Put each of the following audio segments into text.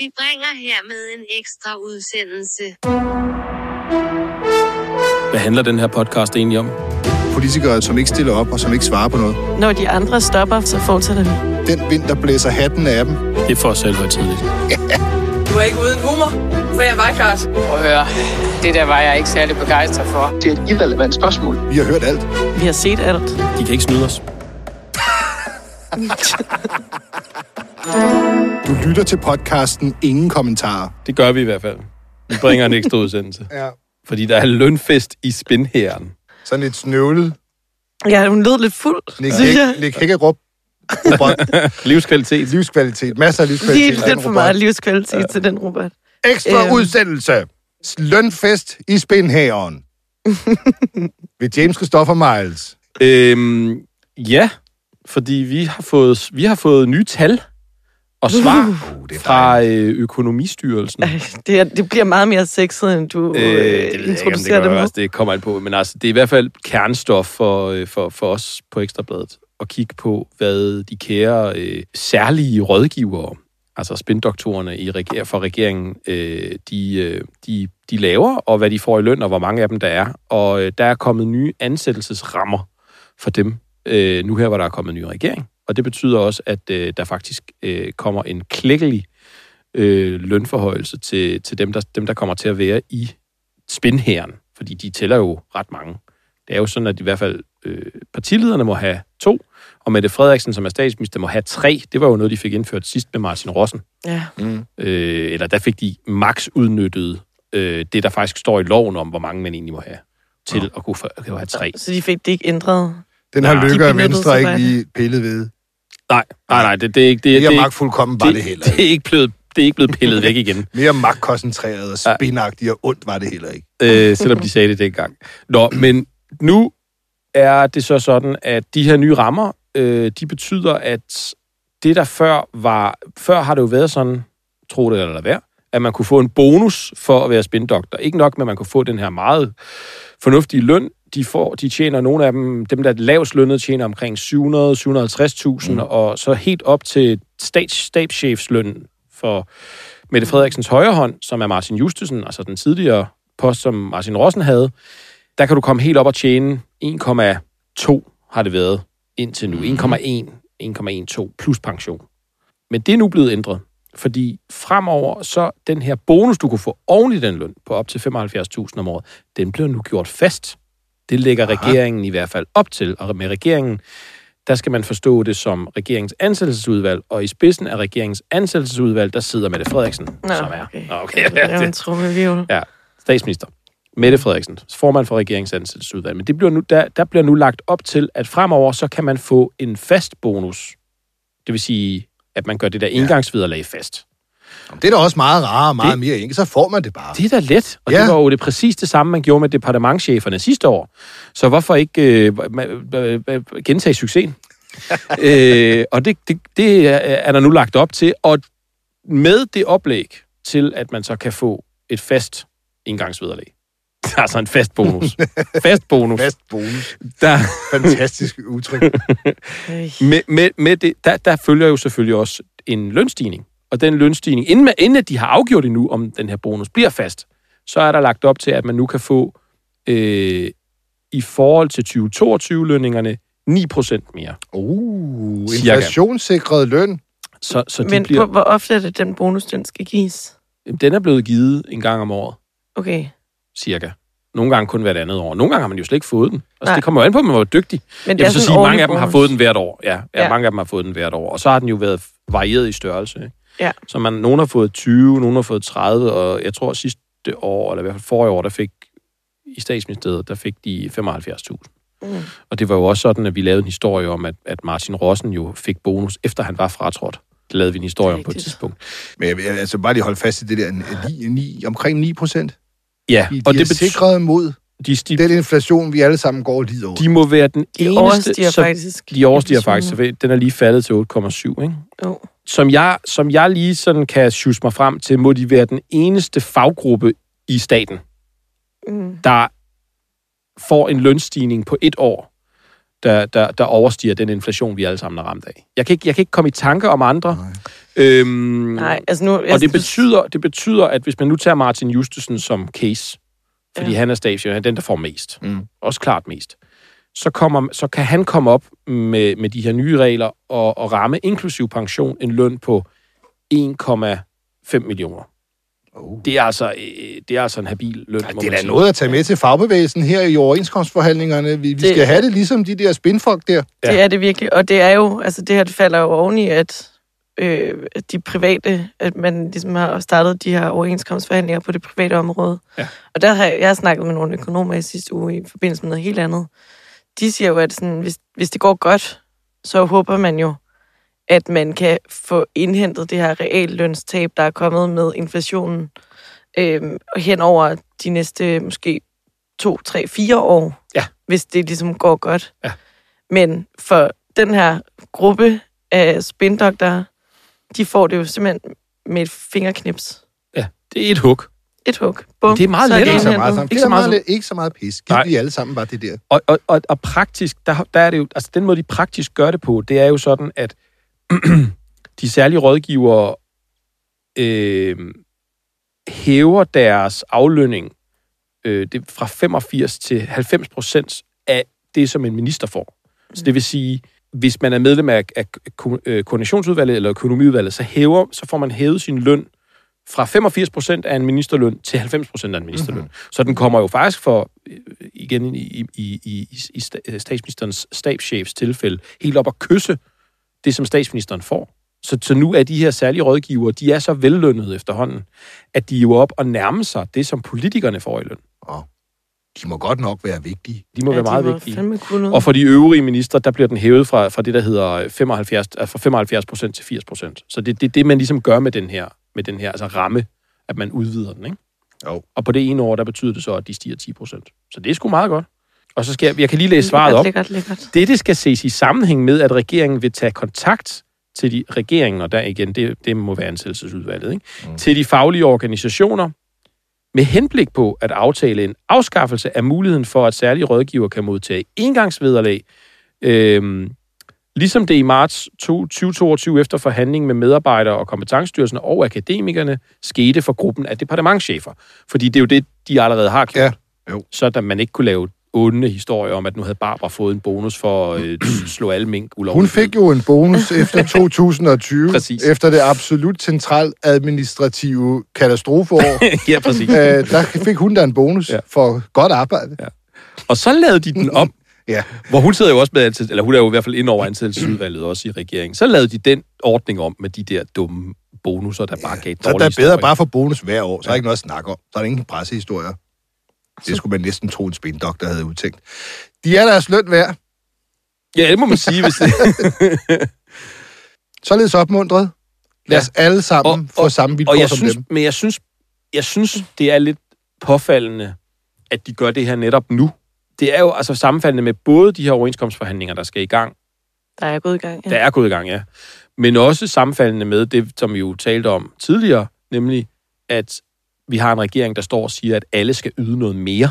Vi bringer hermed en ekstra udsendelse. Hvad handler den her podcast egentlig om? Politikere, som ikke stiller op og som ikke svarer på noget. Når de andre stopper, så fortsætter vi. Den vind, der blæser hatten af dem. Det er for selv tidligt. Du er ikke uden humor, for jeg var klart. Prøv at høre, det der var jeg ikke særlig begejstret for. Det er et irrelevant spørgsmål. Vi har hørt alt. Vi har set alt. De kan ikke snyde os. Du lytter til podcasten Ingen Kommentarer. Det gør vi i hvert fald. Vi bringer en ekstra udsendelse. Ja. Fordi der er lønfest i spinhæren. Sådan lidt snøvlet. Ja, hun lød lidt fuld, Nick, synes jeg. Nick Hækkerup. Robot. Livskvalitet. Livskvalitet. Masser af livskvalitet. Lige lidt for robot. meget livskvalitet ja. til den, Robert. Ekstra Øhm. udsendelse. Lønfest i spindhæren. Ved James Christopher Miles. Øhm, ja, fordi vi har fået, vi har fået nye tal og svar Uh, det fra øh, økonomistyrelsen. Det, er, det bliver meget mere sexet, end du øh, det jeg om det introducerer gør det med. også, det kommer an på. Men altså, det er i hvert fald kernestof for, øh, for, for os på Ekstrabladet at kigge på, hvad de kære øh, særlige rådgivere, altså spindoktorerne i reger- for regeringen, øh, de, øh, de, de laver, og hvad de får i løn, og hvor mange af dem der er. Og øh, der er kommet nye ansættelsesrammer for dem, øh, nu her, hvor der er kommet en ny regering. Og det betyder også, at øh, der faktisk øh, kommer en klækkelig øh, lønforhøjelse til, til dem, der, dem, der kommer til at være i spinhæren, fordi de tæller jo ret mange. Det er jo sådan, at i hvert fald øh, partilederne må have to, og Mette Frederiksen, som er statsminister, må have tre. Det var jo noget, de fik indført sidst med Martin Rossen. Ja. Øh, eller der fik de max udnyttet øh, det, der faktisk står i loven om, hvor mange man egentlig må have til at kunne, få, at kunne have tre. Så de fik det ikke ændret. Den har Nej, Lykke de og Venstre ikke lige pillet ved. Nej, nej, nej, det, det er ikke... Det, Mere det, magtfuldkommen var det, det heller det, ikke. er ikke blevet, det er ikke blevet pillet væk igen. Mere magtkoncentreret og spinagtigt og ondt var det heller ikke. øh, selvom de sagde det dengang. Nå, men nu er det så sådan, at de her nye rammer, øh, de betyder, at det der før var... Før har det jo været sådan, tro det eller lad være, at man kunne få en bonus for at være spindoktor. Ikke nok med, at man kunne få den her meget fornuftige løn. De, får, de tjener, nogle af dem, dem der er lavest lønnede, tjener omkring 700-750.000, mm. og så helt op til stats, stabschefsløn for Mette Frederiksens højre hånd, som er Martin Justesen, altså den tidligere post, som Martin Rossen havde, der kan du komme helt op og tjene 1,2 har det været indtil nu. 1,1, 1,12 plus pension. Men det er nu blevet ændret, fordi fremover så den her bonus, du kunne få oven i den løn på op til 75.000 om året, den bliver nu gjort fast. Det lægger Aha. regeringen i hvert fald op til, og med regeringen, der skal man forstå det som regeringens ansættelsesudvalg, og i spidsen af regeringens ansættelsesudvalg, der sidder Mette Frederiksen, Nå, som er, okay. Okay. Det er jo en. Ja, statsminister. Mette Frederiksen, formand for regeringens ansættelsesudvalg. Men det bliver nu, der, der bliver nu lagt op til, at fremover så kan man få en fast bonus. Det vil sige, at man gør det der engangsvederlag fast. Det er da også meget rarere og meget Det- mere enkelt. Så får man det bare. Det er da let, og Ja. det var jo det præcis det samme, man gjorde med departementcheferne sidste år. Så hvorfor ikke øh, gentage succesen? øh, og det, det, det er- er der nu lagt op til, og med det oplæg til, at man så kan få et fast indgangsvederlag. Altså en fast bonus. fast bonus. Fast bonus. Der, Fantastisk udtryk. Med, med, med det, der, der følger jo selvfølgelig også en lønstigning. Og den lønstigning, inden, man, inden at de har afgjort endnu, om den her bonus bliver fast, så er der lagt op til, at man nu kan få øh, i forhold til 2022-lønningerne 9% mere. Uh, Cirka. inflationssikret løn. Så, så de Men bliver, hvor, ofte er det, den bonus, den skal gives? den er blevet givet en gang om året, Okay. cirka. Nogle gange kun hvert andet år. Nogle gange har man jo slet ikke fået den. Altså, Nej. det kommer jo an på, at man var dygtig. Men Jeg vil så sige, mange af dem har bonus. fået den hvert år. Ja, ja, Ja. mange af dem har fået den hvert år. Og så har den jo været varieret i størrelse. Ikke? Ja. Så man, nogen har fået 20, nogen har fået 30, og jeg tror sidste år, eller i hvert fald forrige år, der fik i statsministeriet, der fik de 75.000. Mm. Og det var jo også sådan, at vi lavede en historie om, at, at Martin Rossen jo fik bonus, efter han var fratrådt. Det lavede vi en historie om på et tidspunkt. Men jeg altså bare lige holde fast i det der 9, 9, omkring 9 procent. Ja, De, og de det er betyder, sikret mod de, de, den inflation, vi alle sammen går lige over. de må være den De eneste... overstiger så- faktisk. De overstiger faktisk, så den er lige faldet til 8,7, ikke? Jo. Som jeg, som jeg lige sådan kan sjus mig frem til, må de være den eneste faggruppe i staten, Mm. der får en lønstigning på et år, der, der, der overstiger den inflation, vi alle sammen er ramt af. Jeg kan ikke, jeg kan ikke komme i tanke om andre. Øhm, Nej, altså nu... og det betyder, det betyder, at hvis man nu tager Martin Justesen som case, fordi Ja. han er stabschef, han er den, der får mest, Mm. også klart mest, så, kommer, så kan han komme op med, med de her nye regler og, og ramme inklusiv pension en løn på 1,5 millioner. Oh. Det er altså, øh, det er altså en habil løn, Ja, det er da noget at tage med til fagbevægelsen her i overenskomstforhandlingerne. Vi, vi Det- skal have det ligesom de der spinfolk der. Ja. Det er det virkelig, og det er jo, altså det her det falder jo oveni, at øh, de private, at man ligesom har startet de her overenskomstforhandlinger på det private område. Ja. Og der har jeg, jeg har snakket med nogle økonomer i sidste uge i forbindelse med noget helt andet. De siger jo, at sådan, hvis, hvis det går godt, så håber man jo, at man kan få indhentet det her reallønstab, der er kommet med inflationen øh, hen over de næste måske to, tre, fire år, Ja. hvis det ligesom går godt. Ja. Men for den her gruppe af spindoktorer, de får det jo simpelthen med et fingerknips. Ja, det er et hug. Et hug. Bum, Det er meget lettere. Ikke så meget, sammen. Ikke ikke så meget meget, ikke så meget pis. Giv vi alle sammen bare det der. Og, og, og, og praktisk, der, der er det jo, altså den måde, de praktisk gør det på, det er jo sådan, at de særlige rådgivere øh, hæver deres aflønning øh, det, fra 85 til 90 procent af det, som en minister får. Så det vil sige, hvis man er medlem af, af ko- øh, koordinationsudvalget eller økonomiudvalget, så, hæver, så får man hævet sin løn fra 85 procent af en ministerløn til 90 procent af en ministerløn. Mm-hmm. Så den kommer jo faktisk for, øh, igen i, i, i, i, i sta- statsministerens stabschefs tilfælde, helt op at kysse det, som statsministeren får. Så, så nu er de her særlige rådgivere, de er så vellønnede efterhånden, at de er jo op og nærme sig det, som politikerne får i løn. Og de må godt nok være vigtige. De må ja, være meget de må vigtige. Og for de øvrige ministre, der bliver den hævet fra, fra det, der hedder 75, altså fra 75 procent til 80 procent. Så det er det, det, man ligesom gør med den her, med den her altså ramme, at man udvider den. Ikke? Jo. Og på det ene år, der betyder det så, at de stiger 10 procent. Så det er sgu meget godt. Og så skal jeg, jeg kan lige læse svaret op. Lækkert, lækkert. Dette skal ses i sammenhæng med, at regeringen vil tage kontakt til de regeringen, og der igen, det, det må være ansættelsesudvalget, ikke? Mm. til de faglige organisationer, med henblik på at aftale en afskaffelse af muligheden for, at særlige rådgiver kan modtage engangsvederlag, øhm, ligesom det i marts 2022 efter forhandling med medarbejdere og kompetencestyrelsen og akademikerne skete for gruppen af departementchefer. Fordi det er jo det, de allerede har gjort. Ja, jo. Så da man ikke kunne lave onde historier om, at nu havde Barbara fået en bonus for at øh, slå alle mink ulovligt. Hun fik jo en bonus efter 2020, Præcis. efter det absolut central administrative katastrofeår. ja, præcis. øh, der fik hun da en bonus ja. for godt arbejde. Ja. Og så lavede de den om, Ja. hvor hun sidder jo også med ansættelse, eller hun er jo i hvert fald ind over ansættelsesudvalget også i regeringen. Så lavede de den ordning om med de der dumme bonusser, der bare gav Så der er bedre historier. bare for bonus hver år. Så er Ja. ikke noget at snakke om. Så er der ingen pressehistorier. Det skulle man næsten tro, en spindoktor havde udtænkt. De er deres løn værd. Ja, det må man sige, hvis det... Således opmuntret. Lad os alle sammen Og- få samme vilkår Og jeg som synes, dem. men jeg synes, jeg synes, det er lidt påfaldende, at de gør det her netop nu. Det er jo altså sammenfaldende med både de her overenskomstforhandlinger, der skal i gang, Der er gået i gang. der er gået i gang, ja. Men også sammenfaldende med det, som vi jo talte om tidligere, nemlig at vi har en regering, der står og siger, at alle skal yde noget mere.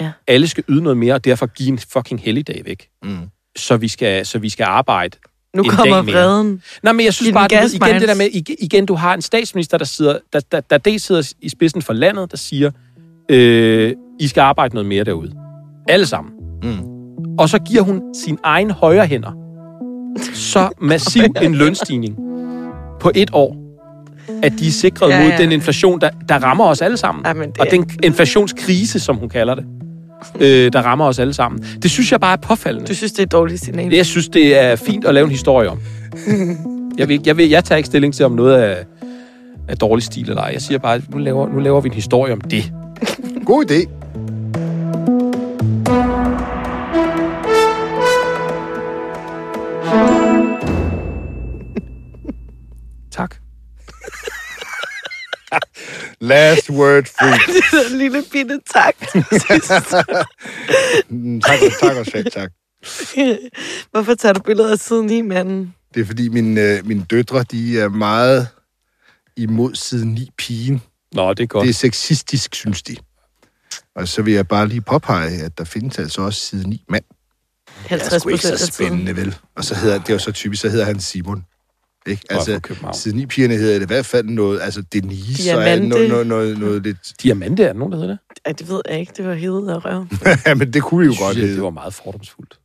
Ja. Alle skal yde noget mere, og derfor give en fucking helligdag væk. Mm. Så vi skal, så vi skal arbejde. Nu en kommer vreden. Nej, men jeg synes bare, gas, igen det der med, igen, du har en statsminister, der sidder, der, der, der dels sidder i spidsen for landet, der siger, øh, I skal arbejde noget mere derude. Alle sammen. Mm. Og så giver hun sin egen højre hænder så massiv en lønstigning på et år, at de er sikret Ja, mod ja. den inflation, der, der rammer os alle sammen. Ej, men det Og den inflationskrise, som hun kalder det, øh, der rammer os alle sammen. Det synes jeg bare er påfaldende. Du synes, det er et dårligt signal. Jeg synes, det er fint at lave en historie om. Jeg, vil, jeg, vil, jeg tager ikke stilling til, om noget er, er dårlig stil eller ej. Jeg siger bare, at nu laver, nu laver vi en historie om det. God idé. Last word free. det er en lille bitte tak. Mm, tak, tak og selv, tak. Hvorfor tager du billeder af siden i, manden? Det er fordi, mine, øh, mine døtre, de er meget imod siden 9 pigen. Nå, det er godt. Det er sexistisk, synes de. Og så vil jeg bare lige påpege, at der findes altså også side 9 mand. Det er 50 sgu ikke så spændende, vel? Og så hedder, det er jo så typisk, så hedder han Simon. Ikke? Og Altså. Siden hedder det i hvert fald noget, altså Denise, og Diamante. noget, noget, noget, noget lidt... Diamante, er der nogen, der hedder det? Ej, det ved jeg ikke. Det var hede og røv. ja, men det kunne vi jo godt hedde. Det var meget fordomsfuldt.